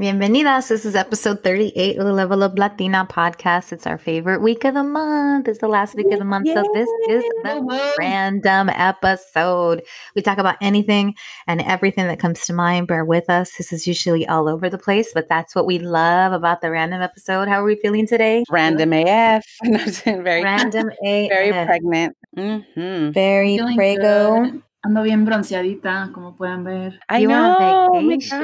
Bienvenidas. This is episode 38 of the Level Up Latina podcast. It's our favorite week of the month. It's the last week of the month. So this is the random episode. We talk about anything and everything that comes to mind. Bear with us. This is usually all over the place, but that's what we love about the random episode. How are we feeling today? Random AF. very random AF. Very pregnant. Mm-hmm. Very prego. Good. Ando bien bronceadita, como pueden ver. I you know. On vacation.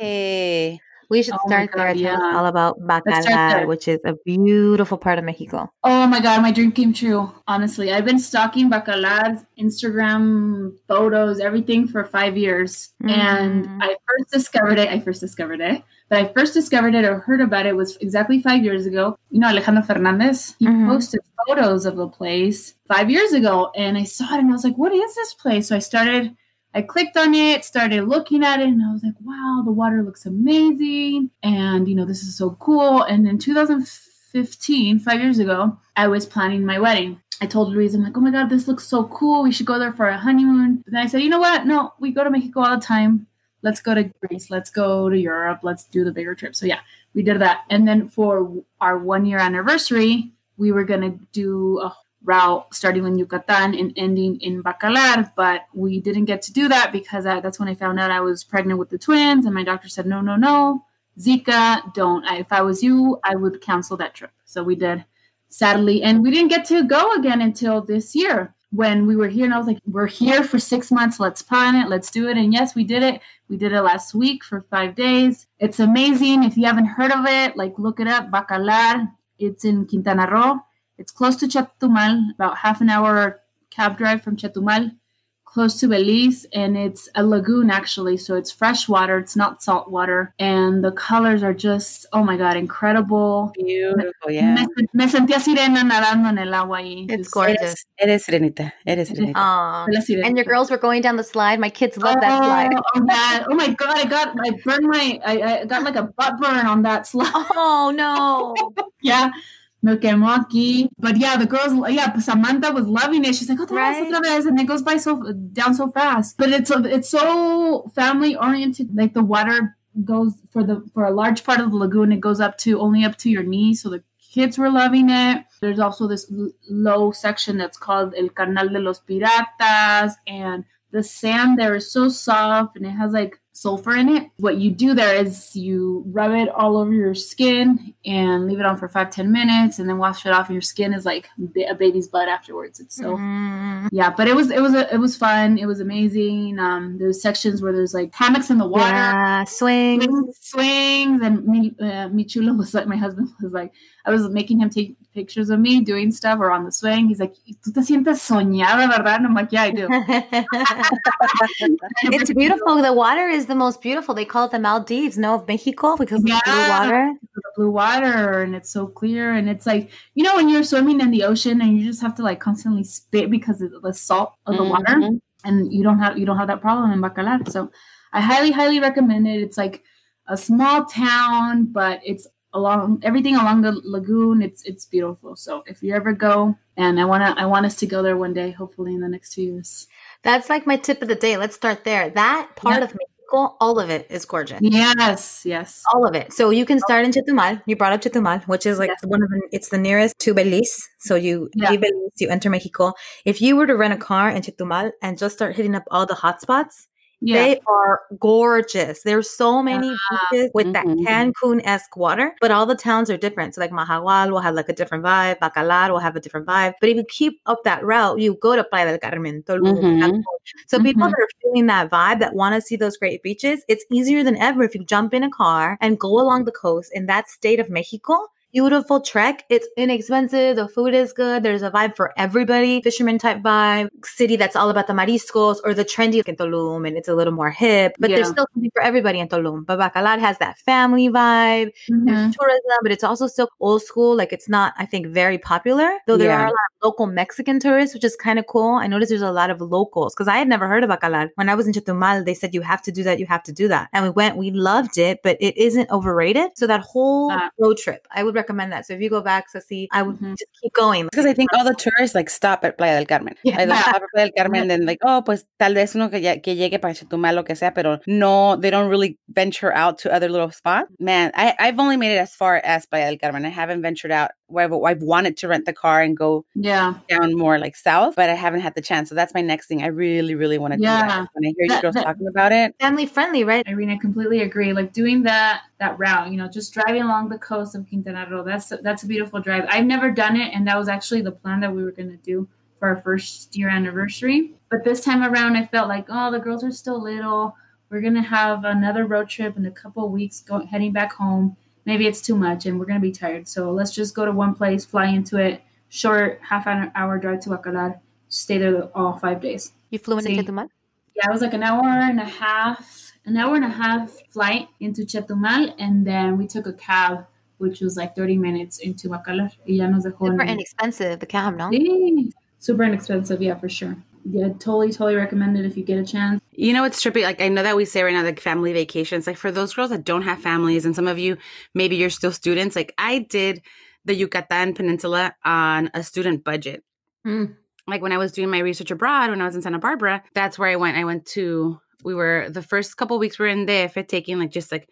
Oh we should oh start God, there. Yeah. Tell us all about Bacalar, which is a beautiful part of Mexico. Oh my God, my dream came true. Honestly, I've been stalking Bacalar's Instagram photos, everything for five years. Mm. And I first discovered it. I first discovered it. But I first discovered it or heard about it was exactly five years ago. You know, Alejandro Fernandez, he mm-hmm. posted photos of the place five years ago. And I saw it and I was like, what is this place? So I started, I clicked on it, started looking at it, and I was like, wow, the water looks amazing. And, you know, this is so cool. And in 2015, five years ago, I was planning my wedding. I told Luis, I'm like, oh my God, this looks so cool. We should go there for a honeymoon. But then I said, you know what? No, we go to Mexico all the time let's go to Greece, let's go to Europe, let's do the bigger trip. So yeah, we did that. And then for our one year anniversary, we were gonna do a route starting in Yucatan and ending in Bacalar, but we didn't get to do that because I, that's when I found out I was pregnant with the twins, and my doctor said, no, no, no, Zika, don't. I, if I was you, I would cancel that trip. So we did, sadly, and we didn't get to go again until this year when we were here and I was like, we're here for six months. Let's plan it. Let's do it. And yes, we did it. We did it last week for five days. It's amazing. If you haven't heard of it, like look it up. Bacalar. It's in Quintana Roo. It's close to Chetumal, about half an hour cab drive from Chetumal close to Belize, and it's a lagoon actually. So it's fresh water, it's not salt water, and the colors are just oh my god, incredible. Beautiful, yeah. Me, me sentía sirena nadando en el agua ahí. It's gorgeous. It is serenita. It is serenita. Aww. And your girls were going down the slide. My kids love oh, that slide. Oh, man. oh my god, I got I burned my I, I got like a butt burn on that slide. Oh no. yeah me quemó aquí. But yeah, the girls, yeah, Samantha was loving it. She's like, otra right. vez, otra vez, and it goes by so down so fast. But it's it's so family oriented. Like the water goes for the for a large part of the lagoon, it goes up to only up to your knees. So the kids were loving it. There's also this low section that's called El Canal de los Piratas, and the sand there is so soft, and it has like sulfur in it. What you do there is you rub it all over your skin and leave it on for five ten minutes, and then wash it off. And your skin is like a baby's butt afterwards. It's so mm. yeah, but it was it was a, it was fun. It was amazing. Um, there's sections where there's like hammocks in the water, yeah, swings, swings, and me, uh, Michula was like my husband was like I was making him take pictures of me doing stuff or on the swing. He's like, "Tú te sientes soñada, verdad?" And I'm like, "Yeah, I do." it's beautiful. The water is the most beautiful. They call it the Maldives, no, of Mexico because yeah, of the blue water. The blue water, and it's so clear, and it's like you know when you're swimming in the ocean and you just have to like constantly spit because of the salt of the mm-hmm. water, and you don't have you don't have that problem in Bacalar. So I highly, highly recommend it. It's like a small town, but it's along everything along the lagoon. It's it's beautiful. So if you ever go, and I wanna I want us to go there one day, hopefully in the next two years. That's like my tip of the day. Let's start there. That part of Mexico, all of it is gorgeous. Yes, yes, all of it. So you can start in Chetumal. You brought up Chetumal, which is like yes. one of the. It's the nearest to Belize. So you yeah. leave Belize, you enter Mexico. If you were to rent a car in Chetumal and just start hitting up all the hotspots, yeah. They are gorgeous. There's so many beaches with mm-hmm. that Cancun esque water, but all the towns are different. So, like Mahahual will have like a different vibe, Bacalar will have a different vibe. But if you keep up that route, you go to Playa del Carmen, Tulum. Mm-hmm. So, people mm-hmm. that are feeling that vibe, that want to see those great beaches, it's easier than ever if you jump in a car and go along the coast in that state of Mexico beautiful trek. It's inexpensive. The food is good. There's a vibe for everybody. Fisherman type vibe. City that's all about the mariscos or the trendy in Tulum and it's a little more hip. But yeah. there's still something for everybody in Tulum. But Bacalar has that family vibe. Mm-hmm. There's tourism, but it's also still old school. Like it's not, I think, very popular. Though there yeah. are a lot of local Mexican tourists, which is kind of cool. I noticed there's a lot of locals because I had never heard of Bacalar. When I was in Chetumal, they said you have to do that, you have to do that. And we went, we loved it, but it isn't overrated. So that whole uh, road trip, I would recommend that. So if you go back see, I would mm-hmm. just keep going. Because I think all the tourists like stop at Playa del Carmen. Yeah. Like, stop at Playa del Carmen, and then like, oh, pues tal vez uno que, ya, que llegue para Chetumal, lo que sea, pero no, they don't really venture out to other little spots. Man, I, I've only made it as far as Playa del Carmen. I haven't ventured out where I've, wanted to rent the car and go yeah down more like south, but I haven't had the chance. So that's my next thing. I really, really want to yeah. do that. When I hear that, you girls that, talking about it, family friendly, right? Irene, I completely agree. Like doing that that route, you know, just driving along the coast of Quintana Roo. That's that's a beautiful drive. I've never done it, and that was actually the plan that we were going to do for our first year anniversary. But this time around, I felt like, oh, the girls are still little. We're gonna have another road trip in a couple of weeks, going heading back home maybe it's too much and we're going to be tired. So let's just go to one place, fly into it, short half an hour drive to Bacalar, stay there all five days. You flew into Chetumal? Yeah, it was like an hour and a half, an hour and a half flight into Chetumal, and then we took a cab, which was like 30 minutes into Bacalar. Y ya nos dejó Super inexpensive, the cab, no? Sí. Super inexpensive, yeah, for sure yeah, totally, totally recommend it if you get a chance. You know, it's trippy. Like, I know that we say right now, like family vacations, like for those girls that don't have families, and some of you, maybe you're still students, like I did the Yucatan Peninsula on a student budget. Mm. Like when I was doing my research abroad, when I was in Santa Barbara, that's where I went. I went to, we were the first couple weeks we were in there for taking like just like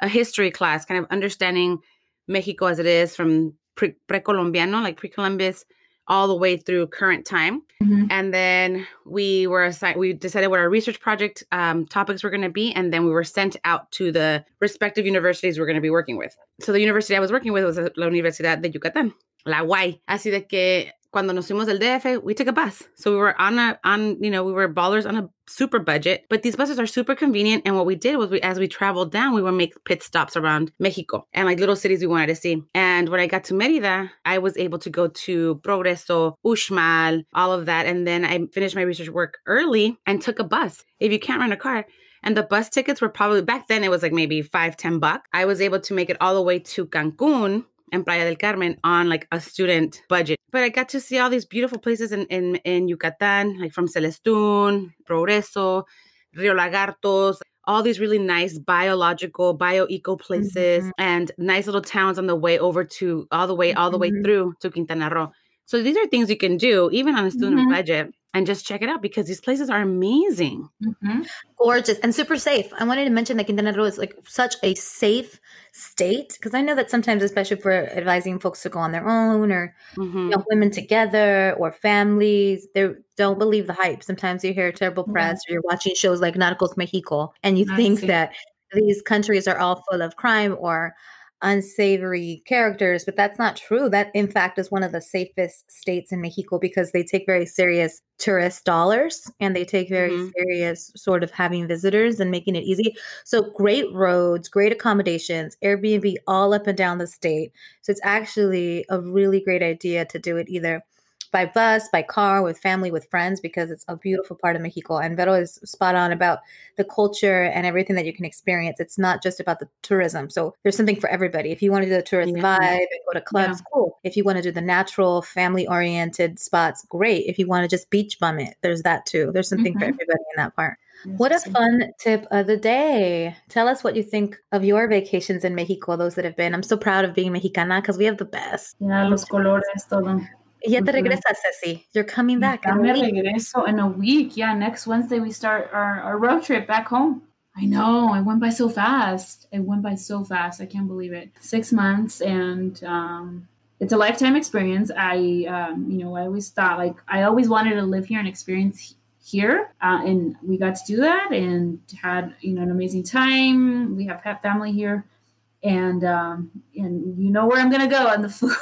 a history class, kind of understanding Mexico as it is from pre Columbiano, like pre Columbus all the way through current time. Mm-hmm. And then we were assigned, we decided what our research project um, topics were going to be. And then we were sent out to the respective universities we're going to be working with. So the university I was working with was la Universidad de Yucatán, la UAY. Así de que cuando nos fuimos del DF, we took a bus. So we were on a on you know we were ballers on a super budget, but these buses are super convenient. And what we did was we as we traveled down, we would make pit stops around Mexico and like little cities we wanted to see. And when I got to Merida, I was able to go to Progreso, Uxmal, all of that, and then I finished my research work early and took a bus. If you can't rent a car. And the bus tickets were probably back then it was like maybe five, ten bucks. I was able to make it all the way to Cancun and Playa del Carmen on like a student budget. But I got to see all these beautiful places in, in, in Yucatan, like from Celestún, Progreso, Rio Lagartos, all these really nice biological, bio eco places mm-hmm. and nice little towns on the way over to all the way, all the way mm-hmm. through to Quintana Roo. So these are things you can do even on a student mm-hmm. budget and just check it out because these places are amazing. Mm-hmm. Gorgeous and super safe. I wanted to mention that Quintana Roo is like such a safe state because I know that sometimes, especially for advising folks to go on their own or mm-hmm. you know, women together or families, they don't believe the hype. Sometimes you hear terrible press or you're watching shows like Narcos Mexico and you I think see. that these countries are all full of crime or unsavory characters, but that's not true. That, in fact, is one of the safest states in Mexico because they take very serious tourist dollars and they take very mm-hmm. serious sort of having visitors and making it easy. So, great roads, great accommodations, Airbnb all up and down the state. So, it's actually a really great idea to do it either by bus, by car, with family, with friends, because it's a beautiful part of Mexico. And Vero is spot on about the culture and everything that you can experience. It's not just about the tourism. So there's something for everybody. If you want to do the tourist yeah. vibe and go to clubs, yeah. cool. If you want to do the natural, family oriented spots, great. If you want to just beach bum it, there's that too. There's something mm-hmm. for everybody in that part. What a fun tip of the day. Tell us what you think of your vacations in Mexico, those that have been. I'm so proud of being Mexicana because we have the best. Yeah, los colores, todo. Ya te regresas, Ceci. You're coming back. Ya me regreso in a week. Yeah, next Wednesday we start our, our road trip back home. I know. I went by so fast. It went by so fast. I can't believe it. Six months, and um, it's a lifetime experience. I, um, you know, I always thought like I always wanted to live here and experience here, uh, and we got to do that and had you know an amazing time. We have family here, and um, and you know where I'm gonna go, and the food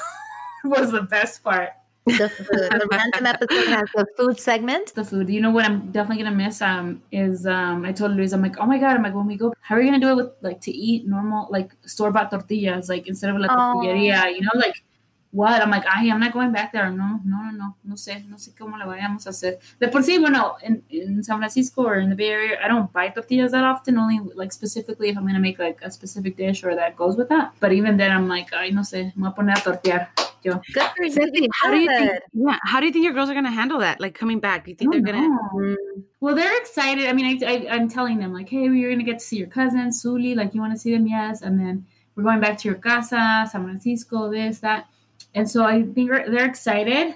was the best part The, food, the random episode has the food segment. The food. You know what I'm definitely gonna miss um is um I told Luis I'm like oh my god I'm like when we go how are we gonna do it with like to eat normal like store bought tortillas like instead of like oh. tortilleria you know like what? I'm like, ay, I'm not going back there. No, no, no, no, no sé, no sé cómo le vayamos a hacer. De por sí, bueno, in, in San Francisco or in the Bay Area, I don't buy tortillas that often, only like specifically if I'm going to make like a specific dish or that goes with that. But even then, I'm like, ay, no sé, me voy a poner a tortear. Yo. Good for you. How do you think? Yeah, how do you think your girls are gonna handle that? Like coming back, do you think they're gonna? Mm. Well, they're excited. I mean, I, I, I'm telling them like, hey, you're gonna get to see your cousin Suli. Like, you want to see them? Yes. And then we're going back to your casa, San Francisco, this, that and so I think they're excited,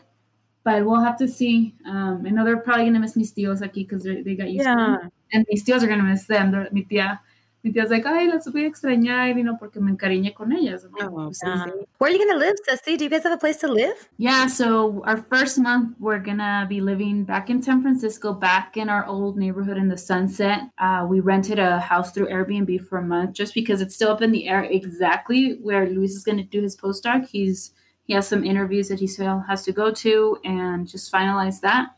but we'll have to see. Um, I know they're probably gonna miss mis tíos aquí because they got used yeah. to them, and mis tíos are gonna miss them. They're, mi tía, mi tía's like, ay, las voy a extrañar, you know, porque me encariñé con ellas. Oh, yeah. Where are you gonna live, Ceci? Do you guys have a place to live? Yeah, so our first month we're gonna be living back in San Francisco, back in our old neighborhood in the Sunset. Uh, we rented a house through Airbnb for a month just because it's still up in the air exactly where Luis is gonna do his postdoc. He's he has some interviews that he still has to go to and just finalize that.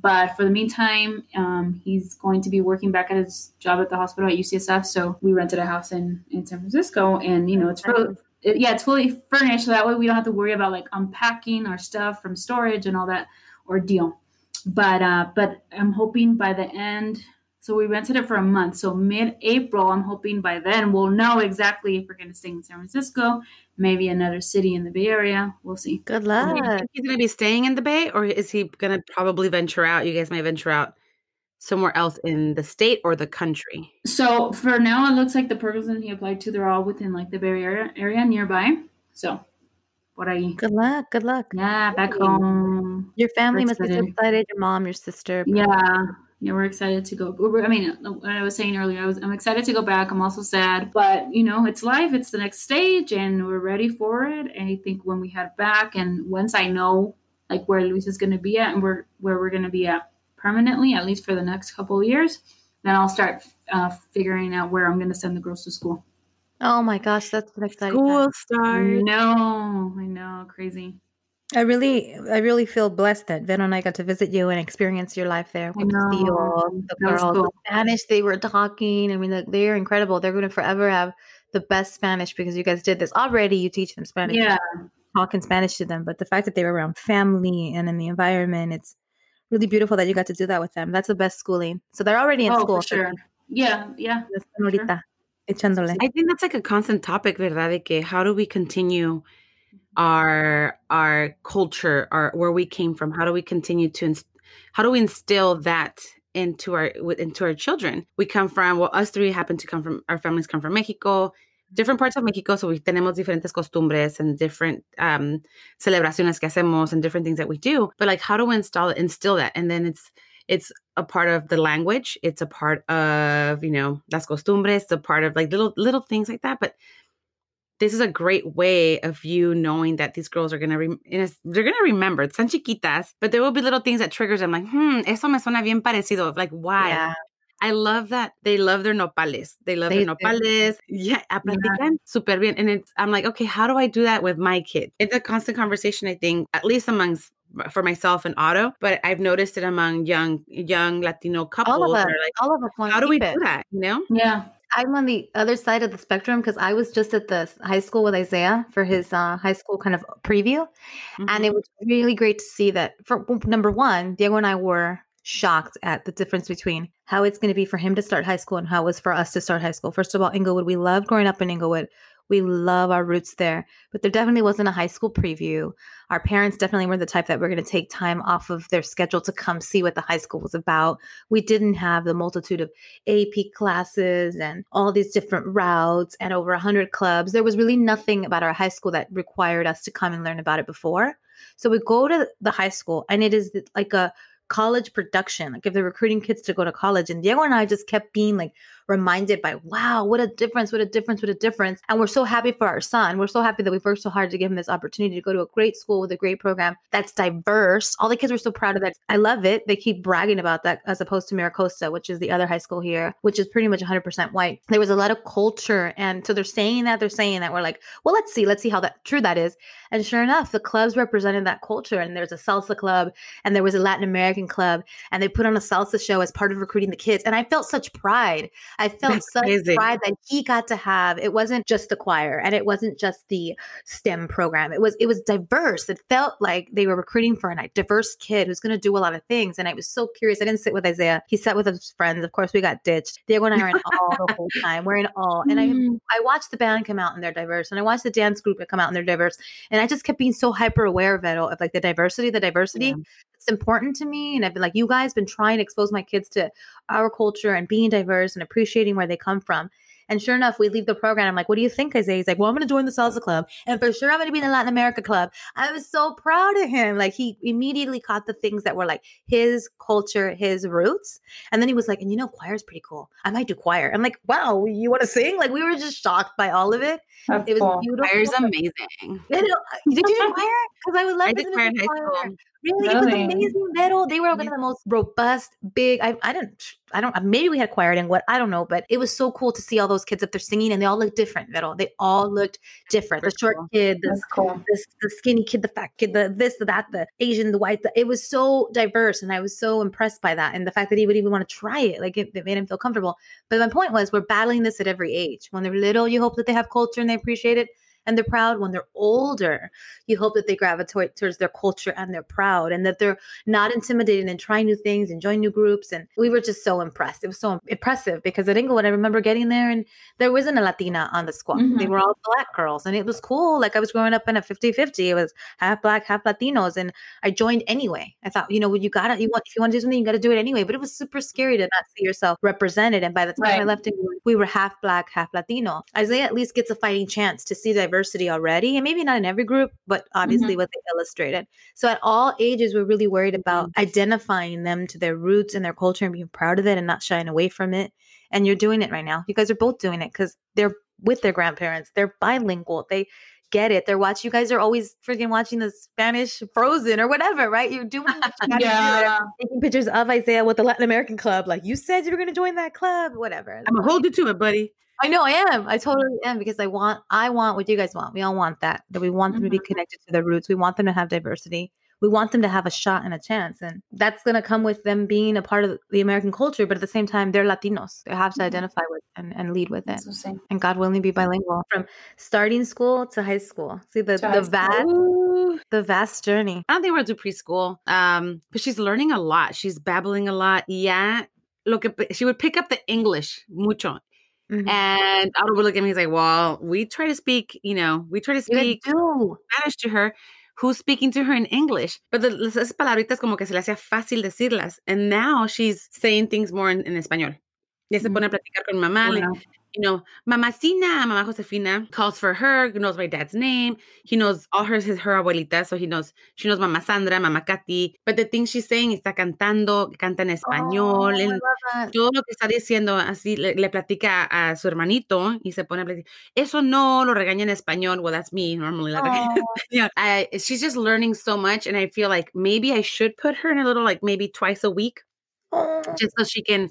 But for the meantime, um, he's going to be working back at his job at the hospital at UCSF. So we rented a house in, in San Francisco, and you know it's really, it, yeah, it's fully furnished, so that way we don't have to worry about like unpacking our stuff from storage and all that ordeal. But uh, but I'm hoping by the end so we rented it for a month. So mid April, I'm hoping by then we'll know exactly if we're going to stay in San Francisco, maybe another city in the Bay Area. We'll see. Good luck. He's going to be staying in the Bay, or is he going to probably venture out? You guys may venture out somewhere else in the state or the country. So for now, it looks like the programs he applied to, they're all within like the Bay Area, area nearby. So what are you? Good luck. Good luck. Yeah, back home. Your family must be so excited. Your mom, your sister. Yeah yeah, we're excited to go. I mean, what I was saying earlier, I was I'm excited to go back. I'm also sad, but you know, it's life. It's the next stage, and we're ready for it. And I think when we head back, and once I know like where Luis is going to be at, and where where we're going to be at permanently, at least for the next couple of years, then I'll start uh, figuring out where I'm going to send the girls to school. Oh my gosh, that's an exciting school start. No, I know, crazy. I really, I really feel blessed that Vero and I got to visit you and experience your life there with the the girls, cool. the Spanish they were talking. I mean, they're incredible. They're going to forever have the best Spanish because you guys did this already. You teach them Spanish, yeah, talking Spanish to them. But the fact that they were around family and in the environment, it's really beautiful that you got to do that with them. That's the best schooling. So they're already in oh, school. sure. Yeah, yeah. Sure. I think that's like a constant topic, ¿verdad? Que how do we continue our our culture, our where we came from. How do we continue to inst- how do we instill that into our into our children? We come from well, us three happen to come from our families come from Mexico, different parts of Mexico, so we tenemos diferentes costumbres and different um, celebraciones que hacemos and different things that we do. But like, how do we install instill that? And then it's it's a part of the language. It's a part of you know las costumbres. It's a part of like little little things like that. But this is a great way of you knowing that these girls are gonna re- they're gonna remember. Son chiquitas, but there will be little things that triggers them, like, hmm, eso me suena bien parecido. Like, why? Yeah. I love that they love their nopales. They love they, their nopales. Yeah, platican yeah. super bien. And it's I'm like, okay, how do I do that with my kid? It's a constant conversation, I think, at least amongst for myself and Otto, but I've noticed it among young young Latino couples. All of us, like, all of us. How do we it. do that? You know? Yeah. I'm on the other side of the spectrum because I was just at the high school with Isaiah for his uh, high school kind of preview, mm-hmm. and it was really great to see that. For number one, Diego and I were shocked at the difference between how it's going to be for him to start high school and how it was for us to start high school. First of all, Inglewood, we loved growing up in Inglewood. We love our roots there, but there definitely wasn't a high school preview. Our parents definitely were the type that were going to take time off of their schedule to come see what the high school was about. We didn't have the multitude of AP classes and all these different routes and over 100 clubs. There was really nothing about our high school that required us to come and learn about it before. So we go to the high school and it is like a college production. Like if they're recruiting kids to go to college, and Diego and I just kept being like reminded by, wow, what a difference, what a difference, what a difference. And we're so happy for our son. We're so happy that we've worked so hard to give him this opportunity to go to a great school with a great program that's diverse. All the kids were so proud of that. I love it. They keep bragging about that as opposed to Miracosta, which is the other high school here, which is pretty much 100% white. There was a lot of culture. And so they're saying that, they're saying that. We're like, well, let's see, let's see how that true that is. And sure enough, the clubs represented that culture. And there's a salsa club and there was a Latin American club and they put on a salsa show as part of recruiting the kids. And I felt such pride. I felt That's such pride that he got to have. It wasn't just the choir and it wasn't just the STEM program. It was it was diverse. It felt like they were recruiting for a diverse kid who's going to do a lot of things. And I was so curious. I didn't sit with Isaiah. He sat with his friends. Of course, we got ditched. Diego and I are in all the whole time. We're in all. And I mm. I watched the band come out and they're diverse. And I watched the dance group come out and they're diverse. And I just kept being so hyper aware of it, of like the diversity, the diversity. Yeah it's important to me. And I've been like, you guys been trying to expose my kids to our culture and being diverse and appreciating where they come from. And sure enough, we leave the program. I'm like, what do you think, Isaiah? He's like, well, I'm going to join the salsa club. And for sure, I'm going to be in the Latin America club. I was so proud of him. Like, he immediately caught the things that were like his culture, his roots. And then he was like, and you know, choir is pretty cool. I might do choir. I'm like, wow, you want to sing? Like, we were just shocked by all of it. That's it was cool. beautiful. Choir's amazing. Uh, did you do choir? Because I would love I did choir in high school. Really, really? it was amazing metal. They were one of the most robust, big. I, I didn't, I don't. Maybe we had choir and what I don't know, but it was so cool to see all those kids up there singing, and they all looked different. Metal. They all looked different. The short kid, the, cool. the skinny kid, the fat kid, the this, the that, the Asian, the white. The, it was so diverse, and I was so impressed by that, and the fact that he would even want to try it, like it, it made him feel comfortable. But my point was, we're battling this at every age. When they're little, you hope that they have culture and they appreciate it and they're proud when they're older. You hope that they gravitate towards their culture and they're proud and that they're not intimidated and trying new things and join new groups. And we were just so impressed. It was so impressive because at Inglewood, I remember getting there and there wasn't a Latina on the squad. Mm-hmm. They were all black girls and it was cool. Like I was growing up in a 50 50. It was half black, half Latinos. And I joined anyway. I thought, you know, you gotta, you want, if you want to do something, you gotta do it anyway. But it was super scary to not see yourself represented. And by the time right. I left, Inglewood, we were half black, half Latino. Isaiah at least gets a fighting chance to see diversity already, and maybe not in every group, but obviously mm-hmm. what they illustrated. So at all ages, we're really worried about mm-hmm. identifying them to their roots and their culture and being proud of it and not shying away from it. And you're doing it right now. You guys are both doing it because they're with their grandparents. They're bilingual. They get it. They're watching. You guys are always freaking watching the Spanish Frozen or whatever, right? You're doing you yeah. Do taking pictures of Isaiah with the Latin American club. Like you said, you were going to join that club, whatever. I'm gonna hold you to it, buddy. I know I am. I totally am because I want I want what you guys want. We all want that. That we want them mm-hmm. to be mm-hmm. connected to their roots. We want them to have diversity. We want them to have a shot and a chance. And that's going to come with them being a part of the American culture, but at the same time they're Latinos. They have to mm-hmm. identify with and, and lead with it. And God willing be bilingual from starting school to high school. See the the vast the vast journey. I don't think we're to preschool. Um, but she's learning a lot. She's babbling a lot. Yeah. Look at she would pick up the English mucho Mm-hmm. And Otto would look at me. He's like, "Well, we try to speak. You know, we try to speak Spanish to her." Who's speaking to her in English? But the, esas palabritas como que se le hacía fácil decirlas. And now she's saying things more in, in español. Ya se pone a platicar con mamá. Wow you know, Mamacina, Mama Josefina calls for her, knows my dad's name. He knows all her, his, her abuelita, so he knows, she knows Mama Sandra, Mama Katy. But the thing she's saying, está cantando, canta en español. Oh, todo lo que está diciendo, así le, le, platica a su hermanito y se pone a platicar. Eso no lo regaña en español. Well, that's me normally. Like, oh. yeah, I, she's just learning so much. And I feel like maybe I should put her in a little, like maybe twice a week. Oh. Just so she can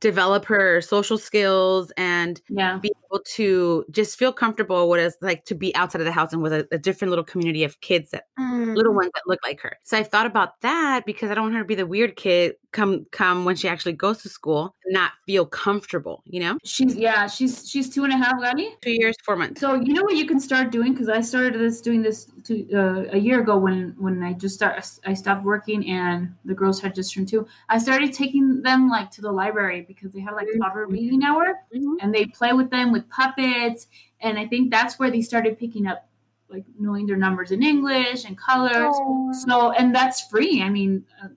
develop her social skills and yeah. be able to just feel comfortable what it's like to be outside of the house and with a, a different little community of kids that mm. little ones that look like her. So I thought about that because I don't want her to be the weird kid come come when she actually goes to school not feel comfortable you know she's yeah she's she's two and a half Gani? two years four months so you know what you can start doing because i started this doing this to, uh, a year ago when when i just start i stopped working and the girls had just turned two i started taking them like to the library because they have like mm-hmm. toddler reading hour mm-hmm. and they play with them with puppets and i think that's where they started picking up like knowing their numbers in English and colors. Oh. So, and that's free. I mean, uh,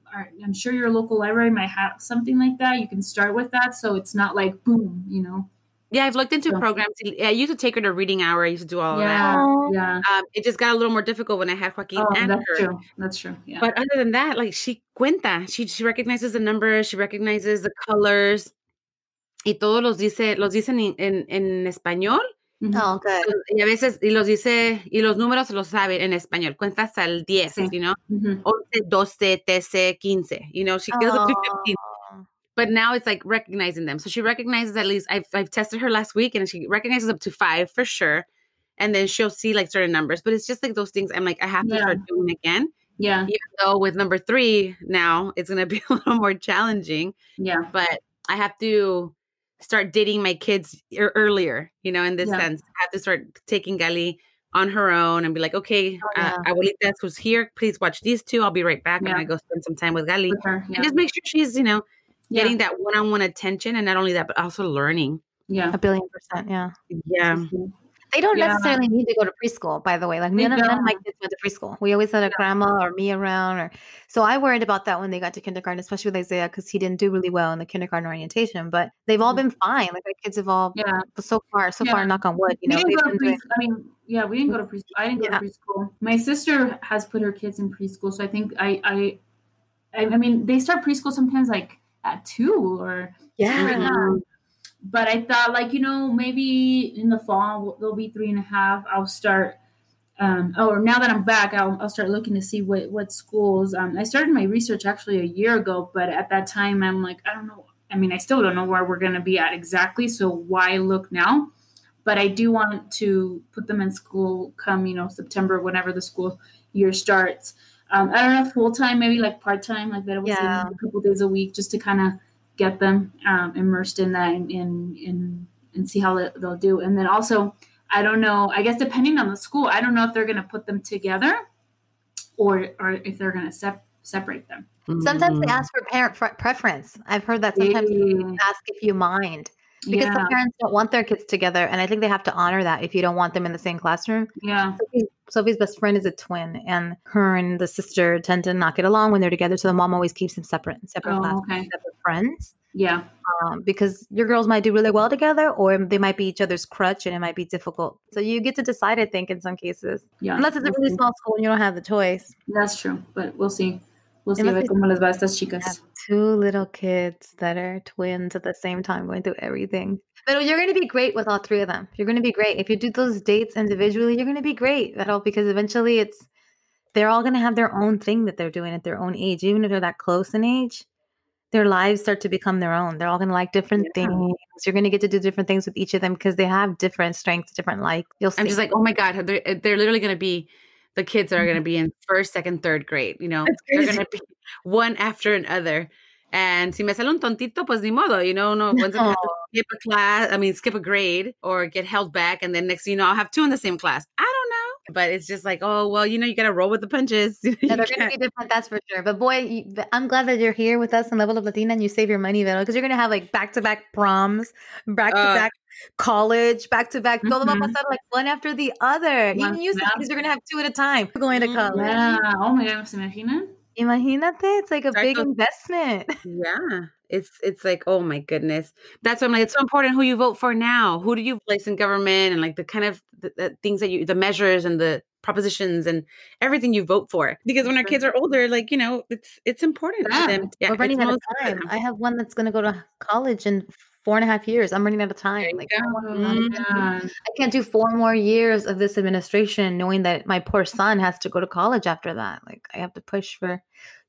I'm sure your local library might have something like that. You can start with that. So it's not like boom, you know. Yeah, I've looked into so. programs. I used to take her to reading hour. I used to do all yeah, of that. Yeah. Um, it just got a little more difficult when I had Joaquin oh, and that's her. True. That's true. Yeah. But other than that, like she cuenta. She she recognizes the numbers. She recognizes the colors. y todos los dice, los dicen en, en, en español. Oh, okay. Y a veces, y los dice, y los números los sabe en español. Cuenta hasta el 10, sí. you know? Mm-hmm. 11, 12, 13, 15. You know, she goes oh. up to 15. But now it's like recognizing them. So she recognizes at least, I've, I've tested her last week and she recognizes up to five for sure. And then she'll see like certain numbers. But it's just like those things I'm like, I have to yeah. start doing again. Yeah. Even though with number three now, it's going to be a little more challenging. Yeah. But I have to start dating my kids er- earlier, you know, in this yeah. sense. I have to start taking Gali on her own and be like, okay, oh, yeah. uh, abuelita who's here, please watch these two. I'll be right back. Yeah. And I go spend some time with Gali. With her, yeah. And just make sure she's, you know, getting that one on one attention and not only that, but also learning. Yeah. A billion percent. Yeah. Yeah. They don't yeah. necessarily need to go to preschool, by the way. Like none of, none of, my kids went to preschool. We always had a grandma or me around, or so I worried about that when they got to kindergarten, especially with Isaiah because he didn't do really well in the kindergarten orientation. But they've all been fine. Like my kids have all, yeah, so far, so yeah. far, knock on wood. You know, didn't doing- I mean, yeah, we didn't go to preschool. I didn't go yeah. to preschool. My sister has put her kids in preschool, so I think I, I, I, I mean, they start preschool sometimes like at two or yeah but I thought like you know maybe in the fall they'll be three and a half. I'll start. Um, oh, now that I'm back, I'll, I'll start looking to see what what schools. Um, I started my research actually a year ago, but at that time I'm like I don't know. I mean, I still don't know where we're going to be at exactly. So why look now? But I do want to put them in school come you know September, whenever the school year starts. Um, I don't know full time, maybe like part time, like that. I was yeah. a couple days a week, just to kind of get them um, immersed in that and, and, and see how they'll do. And then also, I don't know, I guess depending on the school, I don't know if they're going to put them together or, or if they're going to sep- separate them. Sometimes they ask for parent preference. I've heard that sometimes they ask if you mind because yeah. some parents don't want their kids together and i think they have to honor that if you don't want them in the same classroom yeah Sophie's, sophie's, best friend is a twin and her and the sister tend to not get along when they're together so the mom always keeps them separate separate, oh, okay. separate friends. Yeah. Um, because your girls might do really well together or they might be each other's crutch and it might be difficult. So you get to decide i think in some cases. Yeah unless it's a really small school and you don't have the choice. That's true but we'll see We'll see cómo les va a estas chicas. Two little kids that are twins at the same time going through everything. But you're going to be great with all three of them. You're going to be great. If you do those dates individually, you're going to be great. That'll because eventually it's they're all going to have their own thing that they're doing at their own age. Even if they're that close in age, their lives start to become their own. They're all going to like different yeah. things. You're going to get to do different things with each of them because they have different strengths, different like. You'll see. I'm just like, oh my god, they're eh, they're literally going to be the kids are going to mm-hmm. be in first, second, third grade. You know, they're going to be one after another. And si me sale un tontito, pues ni modo, you know, no, one's gonna skip a class, I mean, skip a grade or get held back. And then next you know, I'll have two in the same class. I don't know. But it's just like, oh, well, you know, you got to roll with the punches. they're going to be different, that's for sure. But boy, you, I'm glad that you're here with us in Level Up Latina and you save your money, though, because you're going to have like back to back proms, back to back college, back to back, todo va a pasar like one after the other. Even you said you're going to have two at a time going to mm, college. Yeah. Oh my God, ¿se imaginan? Imagínate, it's like a big investment. Yeah. It's it's like, oh my goodness. That's why I'm like, it's so important who you vote for now. Who do you place in government and like the kind of the, the things that you the measures and the propositions and everything you vote for. Because when our kids are older, like, you know, it's it's important yeah. to them. Yeah, We're running out of time. I have one that's gonna go to college in four and a half years. I'm running out of time. Like, mm-hmm. I can't do four more years of this administration knowing that my poor son has to go to college after that. Like, I have to push for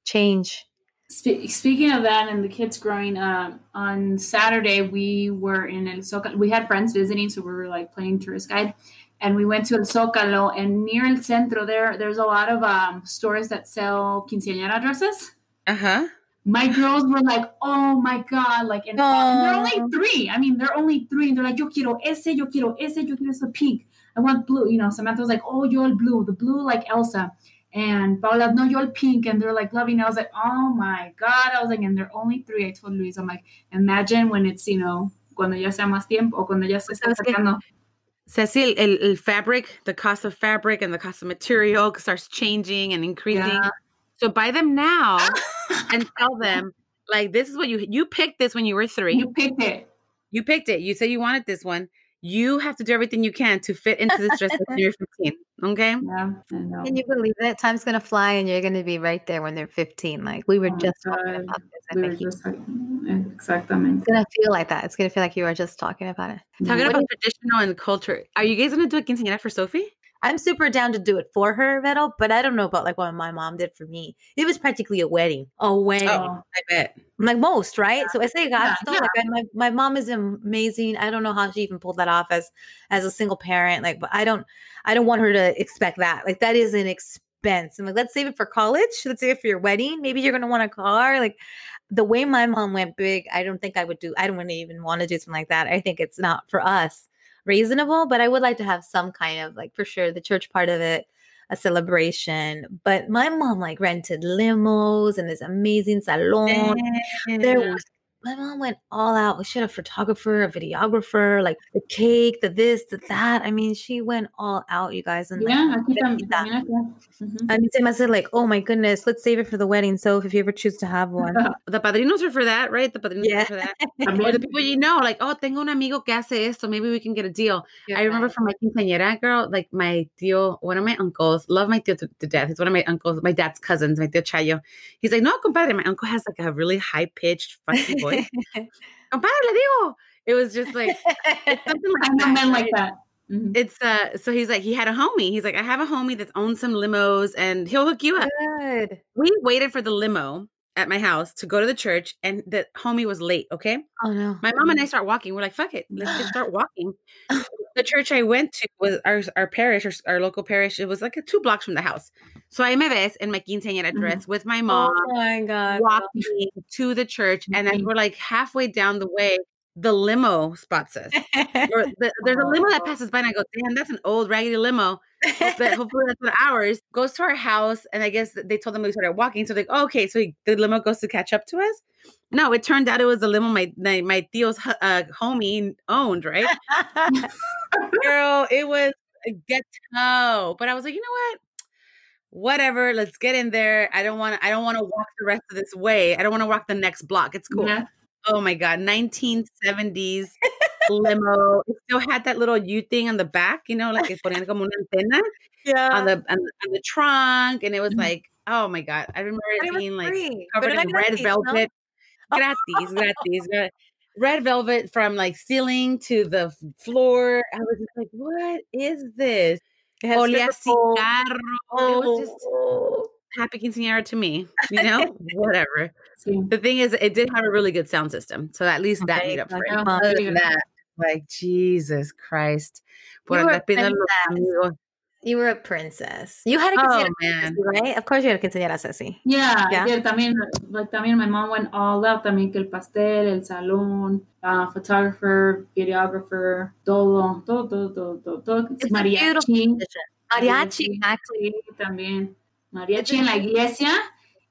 change. Spe- speaking of that and the kids growing up, on Saturday we were in El Zócalo. We had friends visiting, so we were like playing tourist guide. And we went to El Zócalo, and near El Centro, there there's a lot of um, stores that sell quinceañera dresses. Uh huh my girls were like, "Oh my god!" Like, and uh, they're only three. I mean, they're only three, and they're like, "Yo quiero ese, yo quiero ese, yo quiero ese pink. I want blue." You know, Samantha was like, "Oh, yo el blue, the blue like Elsa," and Paula, "No, yo el pink," and they're like loving. I was like, "Oh my god!" I was like, and they're only three. I told Luis, I'm like, imagine when it's you know cuando ya sea más tiempo o cuando ya se está sacando. Cecil, el, el fabric, the cost of fabric and the cost of material starts changing and increasing. Yeah. So buy them now and tell them like this is what you you picked this when you were three. You picked it. You picked it. You said you wanted this one. you have to do everything you can to fit into this dress when you're 15. Okay. Yeah, I know. Can you believe that Time's gonna fly, and you're gonna be right there when they're 15. Like we were Oh my just talking God. about this. I We were think you- just talking. Exactamente. it's gonna feel like that. It's gonna feel like you were just talking about it. Talking What about traditional and culture. Are you guys gonna do a quinceañera for Sophie? I'm super down to do it for her, Vero, but I don't know about like what my mom did for me. It was practically a wedding. A oh, wedding. Oh, I bet. Like most, right? So I say God Yeah, still yeah. like I, my, my mom is amazing. I don't know how she even pulled that off as as a single parent. Like, but I don't I don't want her to expect that. Like that is an expense. And like let's save it for college. Let's save it for your wedding. Maybe you're gonna want a car. Like the way my mom went big, I don't think I would do I don't even want to do something like that. I think it's not for us reasonable, but I would like to have some kind of like for sure the church part of it, a celebration. But my mom like rented limos and this amazing salon. There was my mom went all out. She had a photographer, a videographer, like the cake, the this, the that. I mean, she went all out, you guys. And like, yeah, aquí tam- Bendita. también acá. Mhm. I mean, Tim, I said like, oh my goodness, let's save it for the wedding. So if you ever choose to have one, The padrinos are for that, right? The padrinos Yeah. are for that. or También. the people you know, like, oh, tengo un amigo que hace esto. Maybe we can get a deal. I remember from my quinceañera girl, like my tío, one of my uncles, love my tío to, to death. He's one of my uncles, my dad's cousins, my tío Chayo. He's like, no, compadre, my uncle has like a really high pitched, funky voice. compadre, le digo. It was just like, it's something like I know that, men like right? that. Mhm. It's uh, so he's like, he had a homie. He's like, I have a homie that owns some limos and he'll hook you up. good. We waited for the limo at my house to go to the church and the homie was late. Okay. Oh no. My mom and I start walking. We're like, fuck it. Let's just start walking. the church I went to was our, our parish, our, our local parish. It was like a two blocks from the house. So I me ves in my quinceañera dress with my mom Oh my god. walking to the church. And as Mhm. we're like halfway down the way, the limo spots us. The, there's a limo that passes by and I go, damn, that's an old raggedy limo. But hopefully that's not ours. Goes to our house. And I guess they told them we started walking. So like, oh, okay. So he, the limo goes to catch up to us. No, it turned out it was a limo my my, my hu- uh, homie owned, right? Girl, it was a ghetto. But I was like, you know what? Whatever, let's get in there. I don't want to. I don't want to walk the rest of this way. I don't want to walk the next block. It's cool. Oh my god, 1970s limo. It still had that little U thing on the back, you know, like it ponían como una antena yeah. on the on, the- on the trunk, and it was Mhm. like, oh my god, I remember it being like free. covered in red gratis, ¿no? velvet. Gratis, gratis, gra- red velvet from like ceiling to the floor. I was just like, what is this? It had Olía a stripper pole. cigarro. It was just Oh. Happy quinceañera to me, you know, whatever. The thing is, it did have a really good sound system, so at least that Okay, made up for it. than that, like Jesus Christ, You were los. You were a princess. You had a Oh quinceañera, man, right? Of course you had a quinceañera, Ceci. Yeah, Yeah. yeah. También, like, también my mom went all out. También que el pastel, el salón, uh, photographer, videographer, todo, todo, todo, todo, todo. It's a Mariachi. Mariachi. Sí, también. Mariachi en la iglesia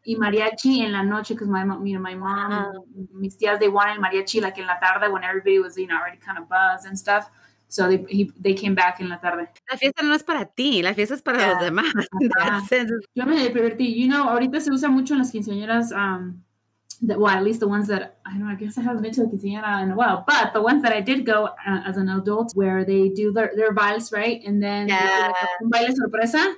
y mariachi en la noche because my mom, you know, my mom, mis tías, they wanted mariachi like en la tarde when everybody was, you know, already kind of buzzed and stuff. So they he, they came back en la tarde. la fiesta no es para ti, la fiesta es para Yeah. los demás. In Yo me divertí. You know, ahorita se usa mucho en las quinceañeras. Um, that, well, at least the ones that I don't know. I guess I haven't been to a quinceañera in a while, but the ones that I did go uh, as an adult, where they do their their vals right, and then like Yeah. un baile sorpresa.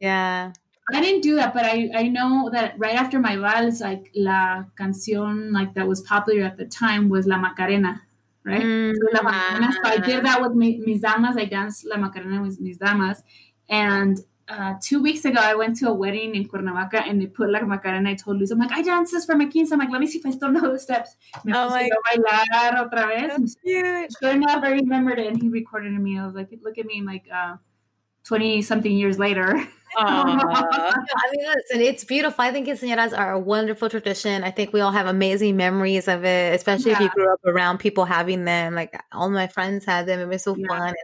Yeah. I didn't do that, but I I know that right after my vals, like la canción like that was popular at the time was La Macarena, right? Mm, So La Macarena. So I did that with mi, mis damas. I danced La Macarena with mis damas, and uh, two weeks ago, I went to a wedding in Cuernavaca and they put La Macarena. I told Luis, I'm like, I danced this for my quince. I'm like, let me see if I still know the steps. Me Oh my bailar otra vez. That's cute. Sure enough, I remembered it and he recorded me. I was like, look at me like uh, 20 something years later. Aw. I mean, listen, it's beautiful. I think quinceañeras are a wonderful tradition. I think we all have amazing memories of it, especially if you grew up around people having them. Like all my friends had them. It was so Yeah. fun.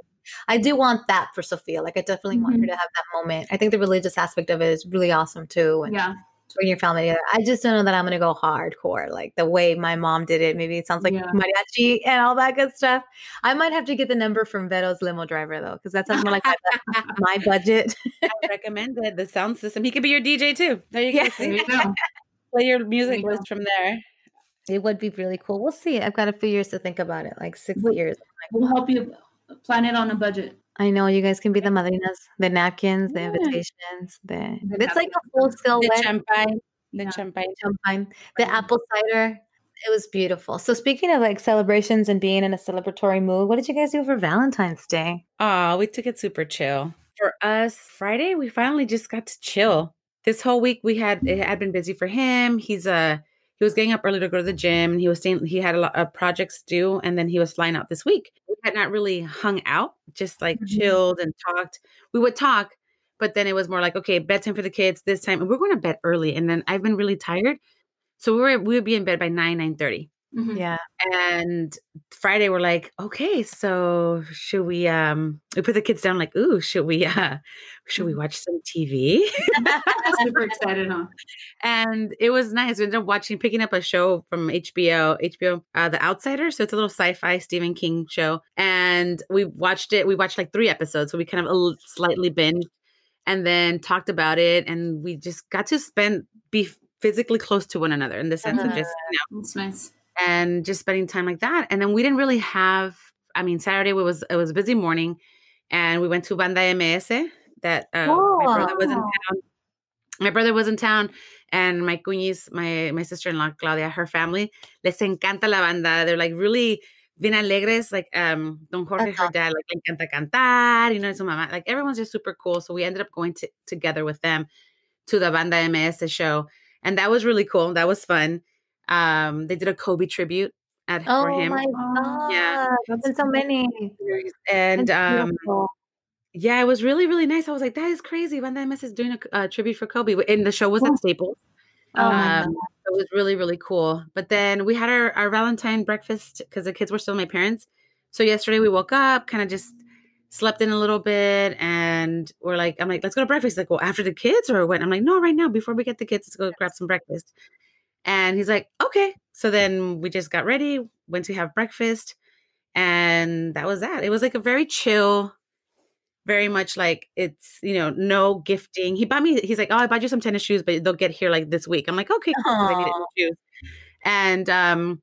I do want that for Sophia. Like I definitely want her Mhm. to have that moment. I think the religious aspect of it is really awesome too. And yeah. Bring your family together. I just don't know that I'm gonna go hardcore like the way my mom did it. Maybe it sounds like Yeah. mariachi and all that good stuff. I might have to get the number from Vero's limo driver though, because that sounds more like my, my budget. I recommend it. The sound system. He could be your DJ too. There you go. Yeah. You go. Play your music you list from there. It would be really cool. We'll see. I've got a few years to think about it, like six Wait. years. We'll help you. plan it on a budget. I know you guys can be the madrinas, the napkins, the invitations, the, the it's like a full scale the champagne, the yeah. champagne, champagne, the apple cider. It was beautiful. So speaking of like celebrations and being in a celebratory mood, what did you guys do for Valentine's Day? Oh, we took it super chill. For us, Friday we finally just got to chill. This whole week we had it had been busy for him. He's a he was getting up early to go to the gym and he was staying he had a lot of projects due and then he was flying out this week. We had not really hung out just like mm-hmm. chilled and talked. We would talk but then it was more like okay bedtime for the kids this time and we're going to bed early and then i've been really tired. So we were we would be in bed by 9 9 30 Mm-hmm. Yeah. And Friday we're like, okay, so should we um we put the kids down like, ooh, should we uh should we mm-hmm. watch some TV? Super excited, huh? And it was nice. We ended up watching picking up a show from HBO, HBO uh The Outsider. So it's a little sci-fi Stephen King show. And we watched it, we watched like three episodes. So we kind of slightly binged and then talked about it and we just got to spend be physically close to one another in the sense uh, of just you know, that's nice and just spending time like that. And then we didn't really have. I mean, Saturday it was it was a busy morning, and we went to Banda MS. That uh, oh. my brother was in town. My brother was in town, and my cuñis, my my sister in law Claudia, her family, les encanta la banda. They're like really bien alegres. Like um, Don Jorge, uh-huh. her dad, like le encanta cantar. You know, su mamá. Like everyone's just super cool. So we ended up going to, together with them to the Banda MS show, and that was really cool. That was fun. Um, they did a Kobe tribute at oh for him. my god! Yeah, there's been so many. And um, yeah, it was really really nice. I was like, that is crazy. Banda MS is doing a uh, tribute for Kobe, and the show was at Staples. Oh um, it was really really cool. But then we had our our Valentine breakfast because the kids were still my parents. So yesterday we woke up, kind of just slept in a little bit, and we're like, I'm like, let's go to breakfast. Like, well, after the kids or what? I'm like, no, right now, before we get the kids, let's go grab some breakfast. And he's like, okay. So then we just got ready, went to have breakfast, and that was that. It was like a very chill, very much like it's, you know, no gifting. He bought me, he's like, oh, I bought you some tennis shoes, but they'll get here like this week. I'm like, okay, cool, I needed shoes. And, um,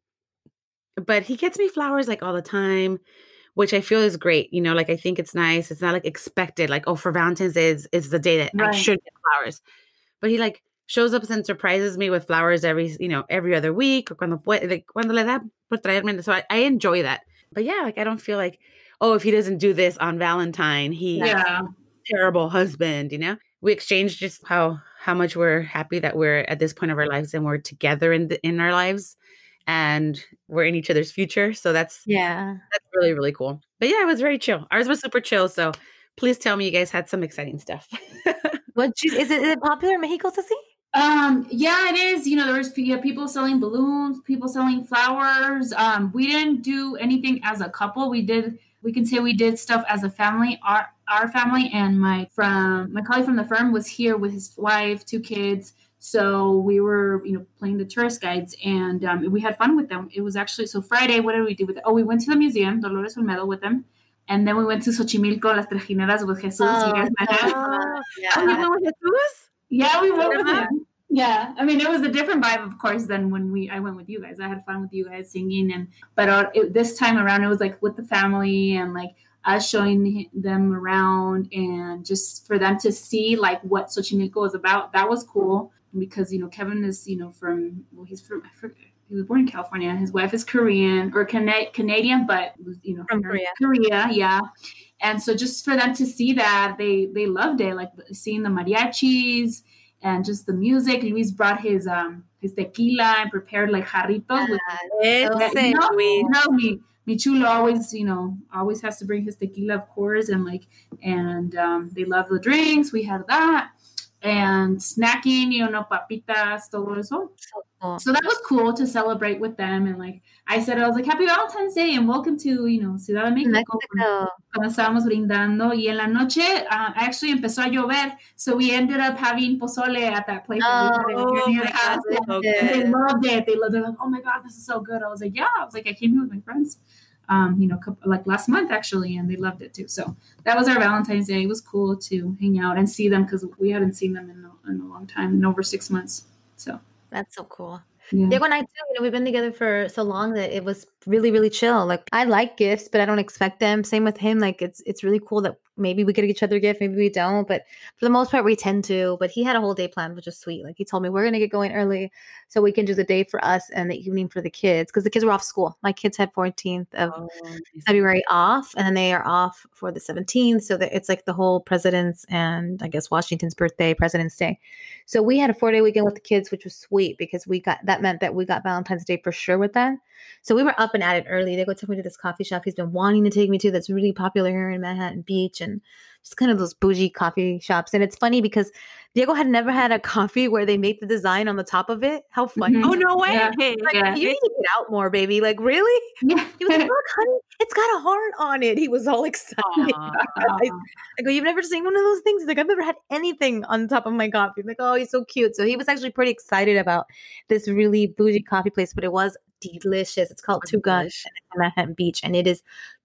but he gets me flowers like all the time which I feel is great. You know, like I think it's nice. It's not like expected, like, oh, for Valentine's Day is, is the day that right. I should get flowers. But he like shows up and surprises me with flowers every, you know, every other week or cuando puede, like, cuando le da por traerme. So I, I enjoy that. But yeah, like I don't feel like, oh, if he doesn't do this on Valentine, he yeah. terrible husband, you know? We exchange just how how much we're happy that we're at this point of our lives and we're together in the, in our lives and we're in each other's future. So that's yeah, that's really really cool. But yeah, it was very chill. Ours was super chill. So please tell me you guys had some exciting stuff. what is it? Is it popular in Mexico to see? Um, yeah, it is. You know, there was people selling balloons, people selling flowers. Um, we didn't do anything as a couple. We did. We can say we did stuff as a family. Our our family and my from my colleague from the firm was here with his wife, two kids. So we were, you know, playing the tourist guides, and um, we had fun with them. It was actually so Friday. What did we do with it? Oh, we went to the museum, Dolores Olmedo, with them, and then we went to Xochimilco, Las Trajineras with Jesus. Oh, you guys met oh, yeah. Oh, you went with Jesus? Yeah, we went with him. Yeah, I mean, it was a different vibe, of course, than when we I went with you guys. I had fun with you guys singing, and but uh, it, this time around, it was like with the family and like us showing them around, and just for them to see like what Xochimilco was about. That was cool because you know Kevin is you know from well he's from I forget he was born in California. His wife is Korean or Cana- Canadian, but you know from Korea. Korea, yeah. And so just for them to see that, they they loved it, like seeing the mariachis and just the music. Luis brought his um his tequila and prepared like jarritos. with, so you know, you know, me, mi chulo always, you know, always has to bring his tequila, of course, and like, and um, they love the drinks. We had that and snacking, you know, papitas, todo eso. So, that was cool to celebrate with them. And like I said, I was like, Happy Valentine's Day and welcome to, you know, Ciudad de México. Mexico. Cuando estábamos brindando. Y en la noche, uh, actually empezó a llover. So we ended up having pozole at that place. Oh, oh my God, so they loved it. They loved it. Like, oh my God, this is so good. I was like, yeah. I was like, I came here with my friends um, you know, like last month actually, and they loved it too. So that was our Valentine's Day. It was cool to hang out and see them because we hadn't seen them in a, in a long time, in over six months. So that's so cool. yeah. Diego and I too, you know, we've been together for so long that it was really, really chill. Like I like gifts, but I don't expect them. Same with him. Like it's it's really cool that maybe we get each other a gift, maybe we don't. But for the most part, we tend to. But he had a whole day planned, which is sweet. Like he told me we're gonna get going early so we can do the day for us and the evening for the kids because the kids were off school. My kids had 14th of oh, February off, and then they are off for the 17th. So that it's like the whole president's and I guess Washington's birthday, President's Day. So we had a four day weekend with the kids, which was sweet because we got that meant that we got Valentine's Day for sure with them. So we were up and at it early. They go take me to this coffee shop he's been wanting to take me to that's really popular here in Manhattan Beach and just kind of those bougie coffee shops. And it's funny because Diego had never had a coffee where they make the design on the top of it. How funny. Mm-hmm. Oh, no way. Yeah. Like, yeah. You need to get out more, baby. Like, really? Yeah. He was like, look, honey, it's got a heart on it. He was all excited. I, I, go, you've never seen one of those things? He's like, I've never had anything on top of my coffee. I'm like, oh, he's so cute. So he was actually pretty excited about this really bougie coffee place, but it was delicious. It's called Two Guns in Manhattan Beach, and it is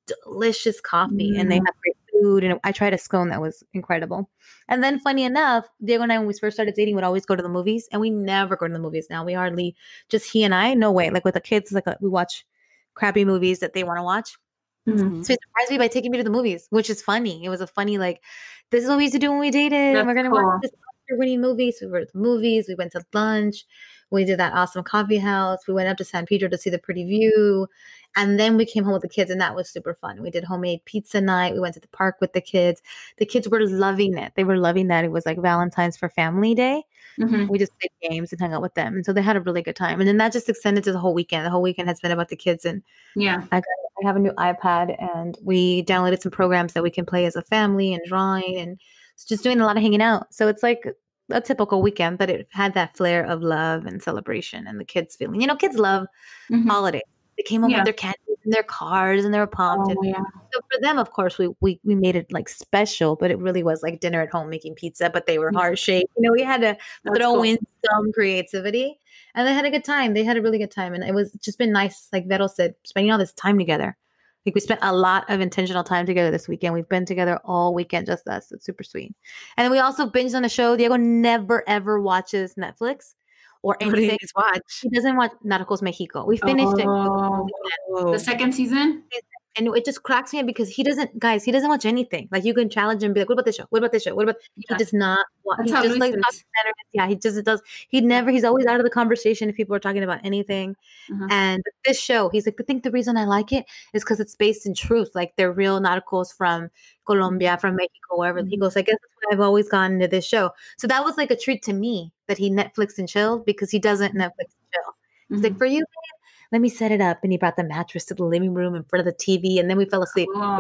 delicious coffee. Mm. And they mm. have great food. And I tried a scone that was incredible. And then, funny enough, Diego and I, when we first started dating, would always go to the movies, and we never go to the movies now. We hardly just he and I. No way. Like with the kids, like a, uh, we watch crappy movies that they want to watch. Mm-hmm. So he surprised me by taking me to the movies, which is funny. It was a funny like, this is what we used to do when we dated, That's and we're gonna cool. watch this winning movies. We were at the movies. We went to lunch. We did that awesome coffee house. We went up to San Pedro to see the pretty view. And then we came home with the kids, and that was super fun. We did homemade pizza night. We went to the park with the kids. The kids were loving it. They were loving that it was like Valentine's for Family Day. Mm-hmm. We just played games and hung out with them. And so they had a really good time. And then that just extended to the whole weekend. The whole weekend has been about the kids. And yeah, I, got, I have a new iPad, and we downloaded some programs that we can play as a family and drawing and just doing a lot of hanging out. So it's like a typical weekend, but it had that flair of love and celebration and the kids feeling. You know, kids love mm-hmm. holidays. They came home yeah. with their candy and their cars and they were pumped. Oh, yeah. So for them, of course, we, we we made it like special, but it really was like dinner at home making pizza, but they were mm-hmm. heart shaped. You know, we had to That's throw cool. in some creativity. And they had a good time. They had a really good time. And it was just been nice, like Vero said, spending all this time together. Like we spent a lot of intentional time together this weekend. We've been together all weekend, just us. It's super sweet. And we also binged on a show. Diego never ever watches Netflix or anything. Watch? He doesn't watch Narcos Mexico. We finished oh, it. The second season? And it just cracks me up because he doesn't, guys, he doesn't watch anything. Like you can challenge him, be like, "What about this show? What about this show? What about?" Yeah. He does not. Watch. He just like yeah, he just does. He never. He's always out of the conversation if people are talking about anything. Uh-huh. And this show, he's like, I think the reason I like it is because it's based in truth. Like they're real narcos from Colombia, from Mexico, wherever. Mm-hmm. He goes, I guess that's why I've always gone into this show. So that was like a treat to me that he Netflix and chilled because he doesn't Netflix and chill. He's mm-hmm. like, for you, let me set it up. And he brought the mattress to the living room in front of the TV, and then we fell asleep. Oh.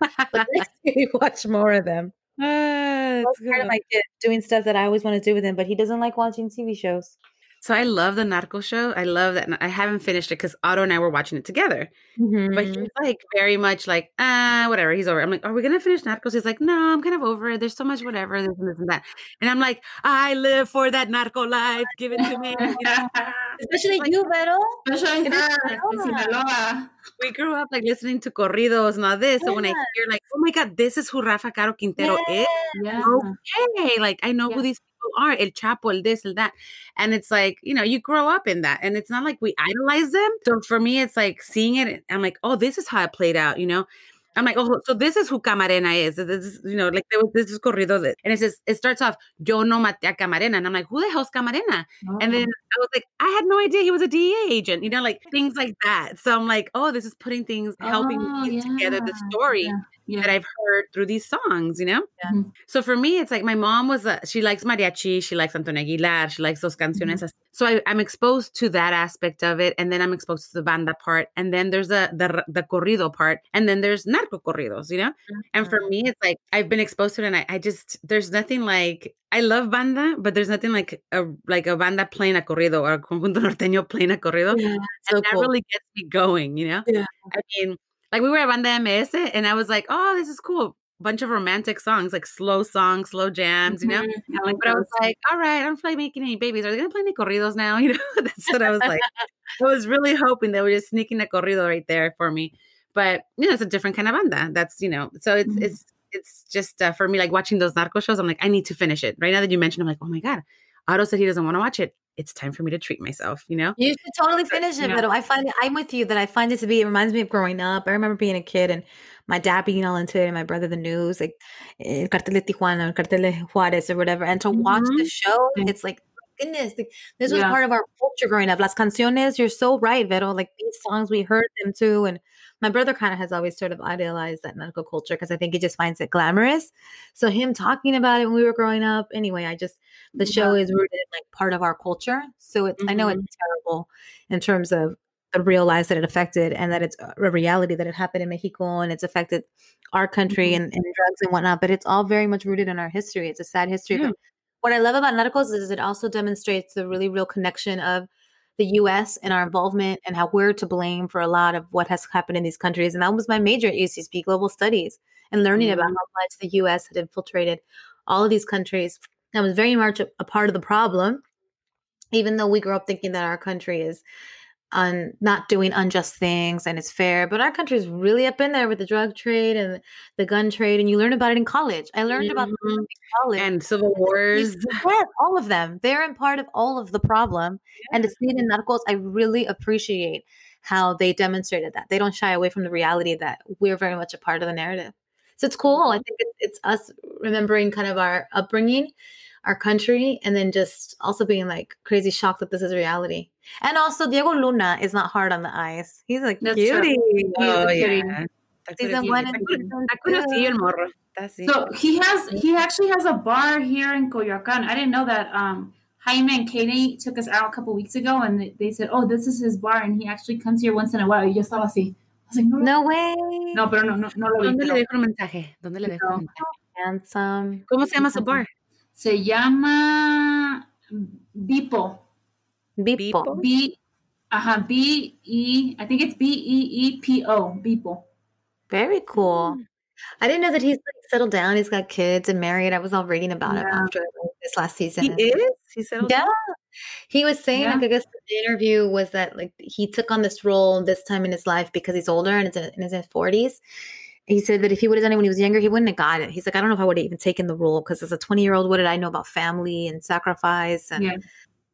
but we watch more of them. Uh, that's part of my kid doing stuff that I always want to do with him, but he doesn't like watching TV shows. So I love the Narco show. I love that. I haven't finished it because Otto and I were watching it together. Mm-hmm. But he's like very much like, ah, whatever. He's over. I'm like, are we gonna finish Narcos? He's like, no, I'm kind of over it. There's so much whatever, this and this and that. And I'm like, I live for that Narco life. Give it to me. Especially like, you, Vero. Especially her. We grew up like listening to corridos and all this. Yeah. So when I hear like, oh my god, this is who Rafa Caro Quintero yeah. is. Yeah. Okay, like I know who these are El Chapo, El this, El that. And it's like, you know, you grow up in that. And it's not like we idolize them. So for me, it's like seeing it, I'm like, oh, this is how it played out, you know? I'm like, oh, so this is who Camarena is. This is, you know, like this is corrido. And it says, it starts off, yo no maté a Camarena. And I'm like, who the hell's Camarena? Oh. And then I was like, I had no idea he was a DEA agent, you know, like things like that. So I'm like, oh, this is putting things, helping oh, yeah. together the story. Yeah yeah. that I've heard through these songs, you know? Yeah. So for me, it's like my mom was, a, she likes mariachi, she likes Antonio Aguilar, she likes those canciones. Mm-hmm. So I, am exposed to that aspect of it. And then I'm exposed to the banda part. And then there's the, the, the corrido part. And then there's narco corridos, you know? Mm-hmm. And for mm-hmm. me, it's like I've been exposed to it and I, I just, there's nothing like, I love banda, but there's nothing like a like a banda playing a corrido or a conjunto norteño playing a corrido. Yeah, so and that cool. really gets me going, you know? Yeah. I mean, like we were at Banda MS and I was like, oh, this is cool. Bunch of romantic songs, like slow songs, slow jams, you know? Mm-hmm. Like but I was like, all right, I don't feel like making any babies. Are they gonna play any corridos now? You know, that's what I was like. I was really hoping they were just sneaking a corrido right there for me. But you know, it's a different kind of banda. That's you know, so it's mm-hmm. it's it's just uh, for me like watching those narco shows. I'm like, I need to finish it right now that you mentioned. I'm like, oh my god, Otto said he doesn't want to watch it. It's time for me to treat myself, you know? You should totally finish it, but I find it, I'm with you that I find it to be, it reminds me of growing up. I remember being a kid and my dad being all into it and my brother the news, like El Cartel de Tijuana, or Cartel de Juarez or whatever. And to mm-hmm. watch the show, it's like, goodness, like, this was yeah. part of our culture growing up. Las canciones, you're so right, Vero. Like these songs, we heard them too. And my brother kind of has always sort of idealized that medical culture because I think he just finds it glamorous. So him talking about it when we were growing up, anyway, I just the show is rooted in like part of our culture. So it's mm-hmm. I know it's mm-hmm. terrible in terms of the real lives that it affected and that it's a reality that it happened in Mexico and it's affected our country mm-hmm. and, and, drugs and whatnot, but it's all very much rooted in our history. It's a sad history. Mm. What I love about Narcos is it also demonstrates the really real connection of the US and our involvement and how we're to blame for a lot of what has happened in these countries. And that was my major at UCSB, global studies, and learning mm-hmm. about how much the US had infiltrated all of these countries. That was very much a, a part of the problem, even though we grew up thinking that our country is on not doing unjust things and it's fair. But our country is really up in there with the drug trade and the gun trade, and you learn about it in college. I learned mm-hmm. about college and civil wars. Yes, all of them. They're in part of all of the problem. And to see it in narcos, I really appreciate how they demonstrated that. They don't shy away from the reality that we're very much a part of the narrative. So it's cool. I think it's, it's us remembering kind of our upbringing our country and then just also being like crazy shocked that this is reality. And also Diego Luna is not hard on the eyes. He's like That's cutie. Oh yeah. Season one So he has he actually has a bar here in Coyoacan. I didn't know that um Jaime and Katie took us out a couple weeks ago and they, they, said, Oh, this is his bar and he actually comes here once in a while. Y yo estaba así. I was like, no, no way. No, pero no, no, no lo vi. ¿Dónde le dejo un mensaje? ¿Dónde le dejo un mensaje? Handsome. ¿Cómo se llama su bar? Se llama Bipo. Bipo. B, ajá, B E, I think it's B E E P O, Bipo. Very cool. Mm. I didn't know that he's like settled down. He's got kids and married. I was all reading about yeah. him after this last season. He is. He settled yeah. Down? He was saying, yeah. like, I guess the interview was that like he took on this role this time in his life because he's older and it's in his forties, he said that if he would have done it when he was younger, he wouldn't have got it. He's like, I don't know if I would have even taken the role because as a 20 year old, what did I know about family and sacrifice and yeah.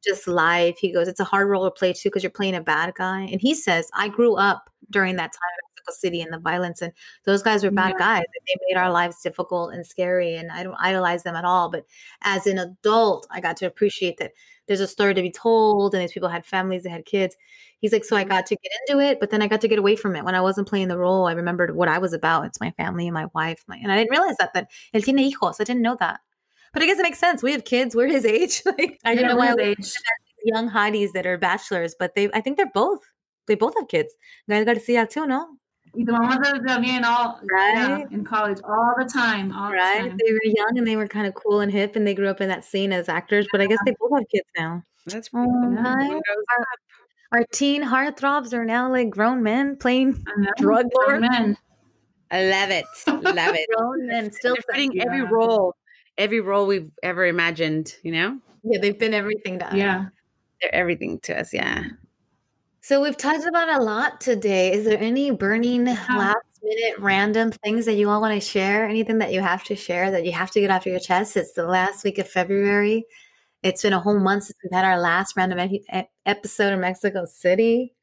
just life? He goes, it's a hard role to play too because you're playing a bad guy. And he says, I grew up during that time in Mexico City and the violence, and those guys were bad yeah. guys. They made our lives difficult and scary, and I don't idolize them at all. But as an adult, I got to appreciate that there's a story to be told, and these people had families, they had kids He's like, so I got to get into it, but then I got to get away from it. When I wasn't playing the role, I remembered what I was about. It's my family and my wife. My, and I didn't realize that, that él tiene hijos. I didn't know that. But I guess it makes sense. We have kids. We're his age. like, I don't know why age. young hotties that are bachelors, but they, I think they're both. They both have kids. Gael Garcia too, no? Y tu mamá también all right yeah, in college all the time. All right, the time. they were young and they were kind of cool and hip, and they grew up in that scene as actors. But I guess they both have kids now. That's oh, pretty oh, our teen heartthrobs are now like grown men playing drug lords. Men. I love it. Love it. grown men still fitting every role, every role we've ever imagined, you know? Yeah, they've been everything to us. Yeah. They're everything to us, yeah. So we've touched about a lot today. Is there any burning last minute random things that you all want to share? Anything that you have to share that you have to get off your chest? It's the last week of February. It's been a whole month since we've had our last random e- episode in Mexico City.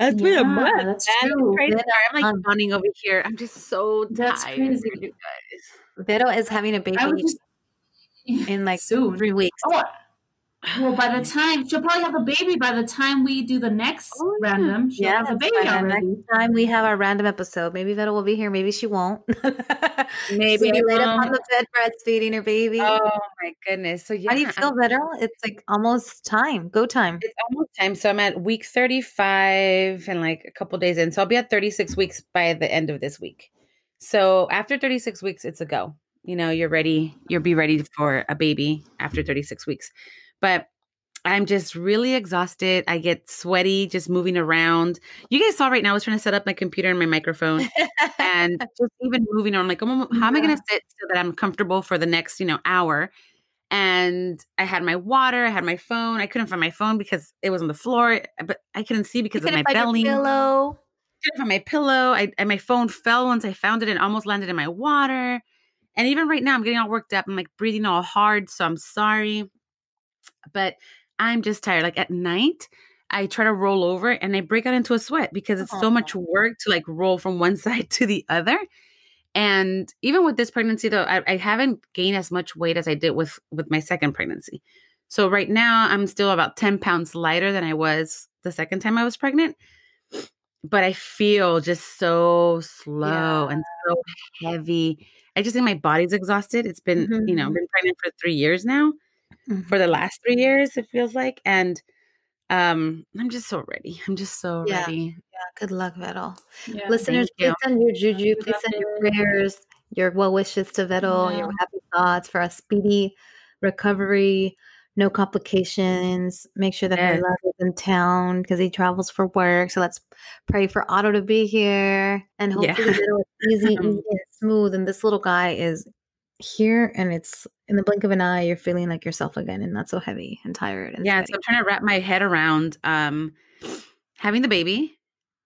It's yeah, been a month. That's. Crazy. I'm like running over here. I'm just so that's tired. Crazy. You guys. Vero is having a baby just, in like soon. three weeks. Oh, well, by the time she'll probably have a baby by the time we do the next oh, random, she'll yeah, have a baby already. Next time we have our random episode, maybe Vero will be here, maybe she won't. maybe she laid up um on the bed breastfeeding her baby. Oh my goodness! So yeah, how do you feel, Vero? It's like almost time. Go time. It's almost time. So I'm at week 35 and like a couple days in. So I'll be at 36 weeks by the end of this week. So after 36 weeks, it's a go. You know, you're ready. You'll be ready for a baby after 36 weeks. But I'm just really exhausted. I get sweaty just moving around. You guys saw right now, I was trying to set up my computer and my microphone and just even moving around. I'm like, oh, how am I going to sit so that I'm comfortable for the next, you know, hour? And I had my water, I had my phone. I couldn't find my phone because it was on the floor, but I couldn't see because of my belly. Pillow. I couldn't find my pillow. I, and my phone fell once I found it and almost landed in my water. And even right now, I'm getting all worked up. I'm like breathing all hard. So I'm sorry but I'm just tired. Like at night, I try to roll over and I break out into a sweat because it's so much work to like roll from one side to the other. And even with this pregnancy, though, I, I haven't gained as much weight as I did with with my second pregnancy. So right now, I'm still about ten pounds lighter than I was the second time I was pregnant. But I feel just so slow yeah. and so heavy. I just think my body's exhausted. It's been, mm-hmm. you know, been pregnant for three years now. Mm-hmm. For the last three years, it feels like, and um i'm just so ready i'm just so yeah. ready yeah good luck Vero. Yeah, listeners please send your juju please send your prayers your well wishes to Vero, yeah. your happy thoughts for a speedy recovery no complications make sure that yes. love is in town because he travels for work so let's pray for otto to be here and hopefully yeah. easy, easy and smooth and this little guy is here and it's in the blink of an eye you're feeling like yourself again and not so heavy and tired and yeah so i'm trying to wrap my head around um having the baby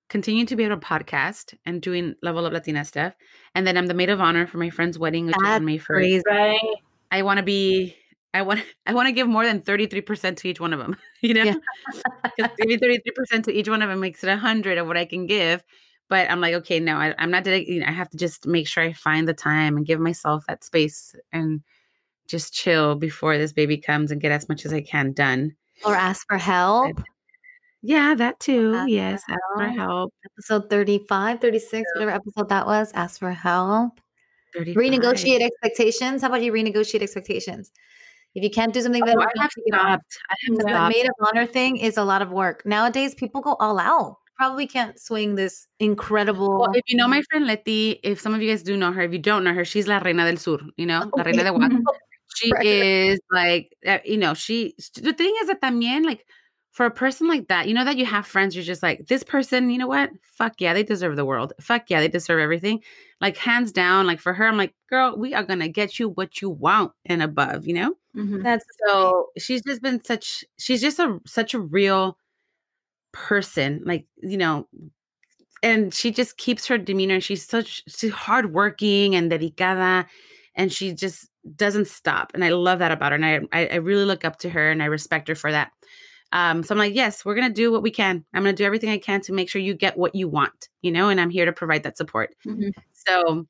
continuing to be able to podcast and doing level up latina stuff and then i'm the maid of honor for my friend's wedding which That's is on may 1st right. i want to be i want i want to give more than 33% to each one of them you know yeah. maybe 33% to each one of them makes it 100 of what i can give but I'm like, okay, no, I, am not dedicated. I have to just make sure I find the time and give myself that space and just chill before this baby comes and get as much as I can done. Or ask for help. Yeah, that too. Ask yes, for ask for help. Episode 35, 36, yeah. whatever episode that was. Ask for help. 35. Renegotiate expectations. How about you renegotiate expectations? If you can't do something that oh, I have stopped. I have the maid of honor thing is a lot of work. Nowadays, people go all out probably can't swing this incredible. Well, if you know my friend Letty, if some of you guys do know her, if you don't know her, she's La Reina del Sur, you know, okay. La Reina de Oaxaca. She right. is like, uh, you know, she, the thing is that también, like, for a person like that, you know, that you have friends, you're just like, this person, you know what? Fuck yeah, they deserve the world. Fuck yeah, they deserve everything. Like, hands down, like for her, I'm like, girl, we are going to get you what you want and above, you know? Mm-hmm. That's so, she's just been such, she's just a, such a real, person like you know and she just keeps her demeanor she's such she's hardworking and dedicada and she just doesn't stop and i love that about her and i i really look up to her and i respect her for that um so i'm like yes we're gonna do what we can i'm gonna do everything i can to make sure you get what you want you know and i'm here to provide that support mm-hmm. so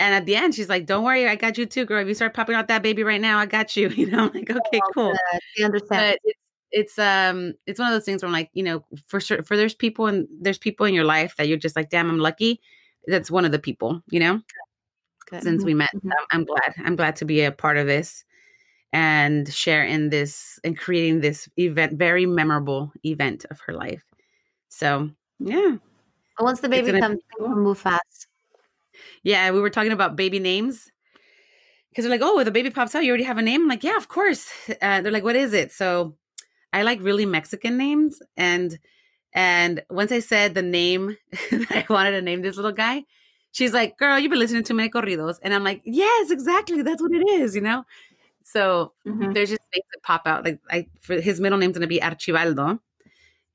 and at the end, she's like, "Don't worry, I got you too, girl. If you start popping out that baby right now, I got you." You know, I'm like, "Okay, oh, cool." I understand. But it's it's um it's one of those things where I'm like, you know, for sure for there's people and there's people in your life that you're just like, damn, I'm lucky. That's one of the people, you know. Good. Since we met, mm-hmm. I'm glad. I'm glad to be a part of this and share in this and creating this event, very memorable event of her life. So yeah. once the baby comes, move fast. Yeah, we were talking about baby names because they're like, "Oh, the baby pops out, you already have a name." I'm like, "Yeah, of course." Uh, they're like, "What is it?" So I like really Mexican names and and once I said the name that I wanted to name this little guy, she's like, "Girl, you've been listening to many corridos," and I'm like, "Yes, exactly. That's what it is." You know. So mm-hmm. there's just things that pop out. Like I, for his middle name's gonna be Archibaldo,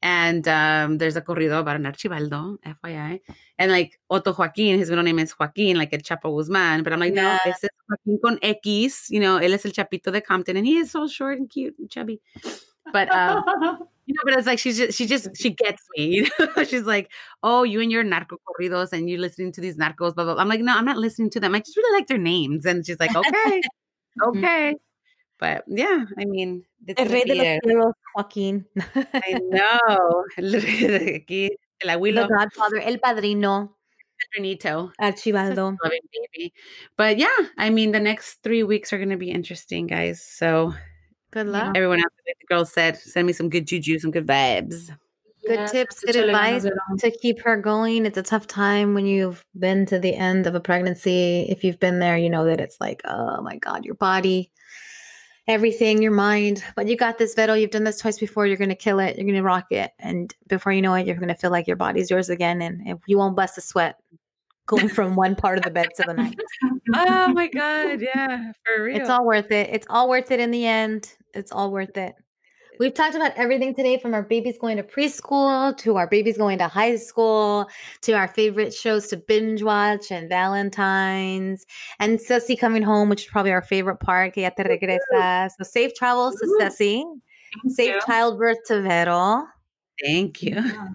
and um, there's a corrido about an Archibaldo, FYI, and like Otto Joaquin, his middle name is Joaquin, like El Chapo Guzman. But I'm like, yeah. no, this is Joaquin con X. You know, él es el Chapito de Compton, and he is so short and cute and chubby. But um, you know, but it's like she's just she just she gets me. You know, she's like, oh, you and your narco corridos, and you listening to these narcos. Blah, blah, blah. I'm like, no, I'm not listening to them. I just really like their names, and she's like, okay, okay. But yeah, I mean, El rey de los cielos, Joaquín. I know. Aquí, el abuelo. The Godfather, El Padrino. Padrinito. Archibaldo. baby. But yeah, I mean, the next three weeks are going to be interesting, guys. So Good luck. Everyone else, the girls said, send me some good juju, some good vibes. Good yeah, tips, good advice to keep her going. It's a tough time when you've been to the end of a pregnancy. If you've been there, you know that it's like, oh my God, your body, everything, your mind. But you got this, Vero. You've done this twice before. You're going to kill it. You're going to rock it. And before you know it, you're going to feel like your body's yours again. And you won't bust a sweat going from one part of the bed to the next. oh my God. Yeah, for real. It's all worth it. It's all worth it in the end. It's all worth it. We've talked about everything today from our babies going to preschool to our babies going to high school to our favorite shows to binge watch and Valentine's and Ceci coming home, which is probably our favorite part. Que ya te regresa. So safe travels to Ceci. Safe you. childbirth to Vero. Thank you. Yeah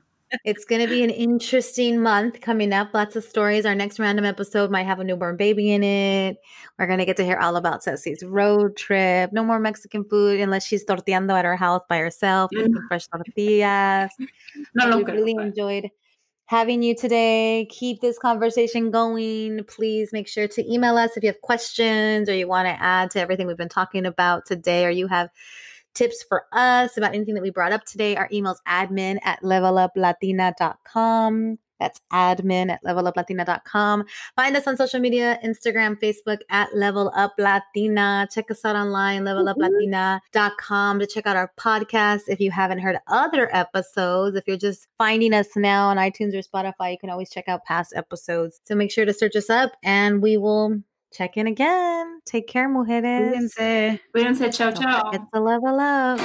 it's going to be an interesting month coming up. Lots of stories. Our next random episode might have a newborn baby in it. We're going to get to hear all about Ceci's road trip. No more Mexican food unless she's torteando at her house by herself, mm. fresh tortillas. No, no, we really enjoyed having you today. Keep this conversation going. Please make sure to email us if you have questions or you want to add to everything we've been talking about today or you have tips for us about anything that we brought up today, our email's admin at leveluplatina.com. That's admin at leveluplatina.com. Find us on social media Instagram, Facebook at Level Up Latina. Check us out online, mm-hmm. leveluplatina.com to check out our podcast. If you haven't heard other episodes, if you're just finding us now on iTunes or Spotify, you can always check out past episodes. So make sure to search us up and we will check in again. Take care, mujeres. Cuídense. Cuídense. Ciao, ciao. It's a level up.